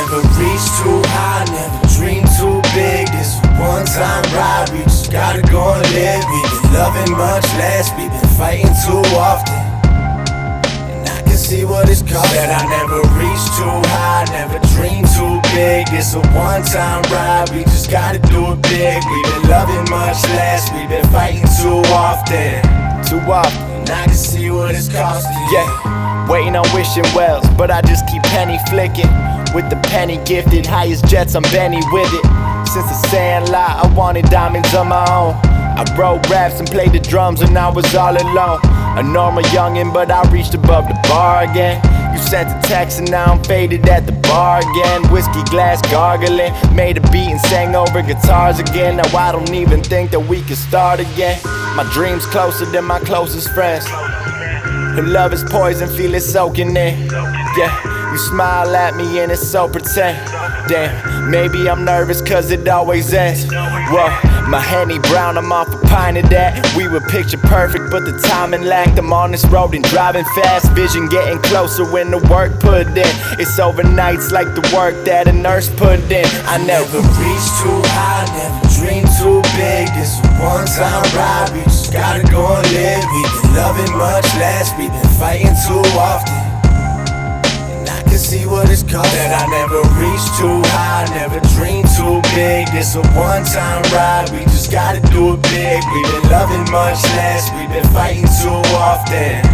Never reach too high, never dream too big. This one time ride, we just gotta go and live. We been loving much less, we been fighting too often. And I can see what it's costing. That I never reach too high, never dream too big. This a one time ride, we just gotta do it big. We been loving much less, we been fighting too often. Too often. And I can see what it's costing. Yeah, waiting on wishing wells, but I just keep penny flicking. With the penny gifted, highest jets, I'm Benny with it. Since the sandlot, I wanted diamonds on my own. I wrote raps and played the drums when I was all alone. A normal youngin', but I reached above the bar again. You sent a text and now I'm faded at the bar again. Whiskey glass gargling, made a beat and sang over guitars again. Now I don't even think that we can start again. My dreams closer than my closest friends. Her love is poison, feel it soaking in. Yeah, you smile at me and it's so pretend. Damn, maybe I'm nervous cause it always ends. Whoa, my Henny Brown, I'm off a pint of that. We were picture perfect, but the timing lacked. I'm on this road and driving fast. Vision getting closer when the work put in. It's overnights like the work that a nurse put in. I never reach too high, never dream too big. This one time ride, we just gotta go and live. We've been loving much less, we've been fighting too often. And I can see what it's costing. That I never reach too high, never dream too big. This a one time ride, we just gotta do it big. We've been loving much less, we've been fighting too often.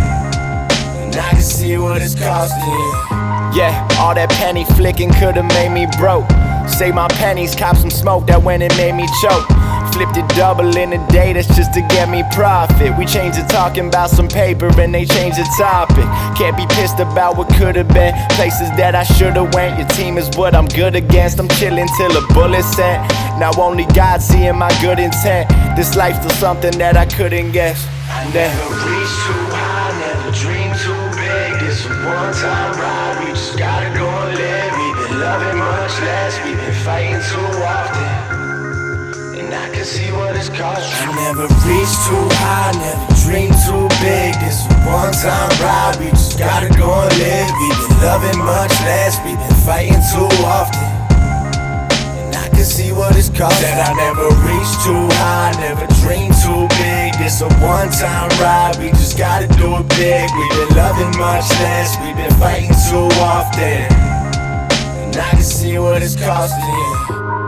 And I can see what it's costing. Yeah, all that penny flicking could've made me broke. Save my pennies, cop some smoke, that when it made me choke. Flipped it double in a day, that's just to get me profit. We changed it talking about some paper and they changed the topic. Can't be pissed about what could've been. Places that I should've went. Your team is what I'm good against. I'm chilling till a bullet sent. Now only God seeing my good intent. This life's still something that I couldn't guess. I Never reach too high, never dream too big. This a one time ride, we just gotta less, we've been fighting too often. And I can see what it's costing. I never reach too high, never dream too big. This one time ride, we just gotta go and live. We've been loving much less, we've been fighting too often. And I can see what it's costing. Said I never reach too high, never dream too big. This a one time ride, we just gotta do it big. We've been loving much less, we've been fighting too often what it's costing you.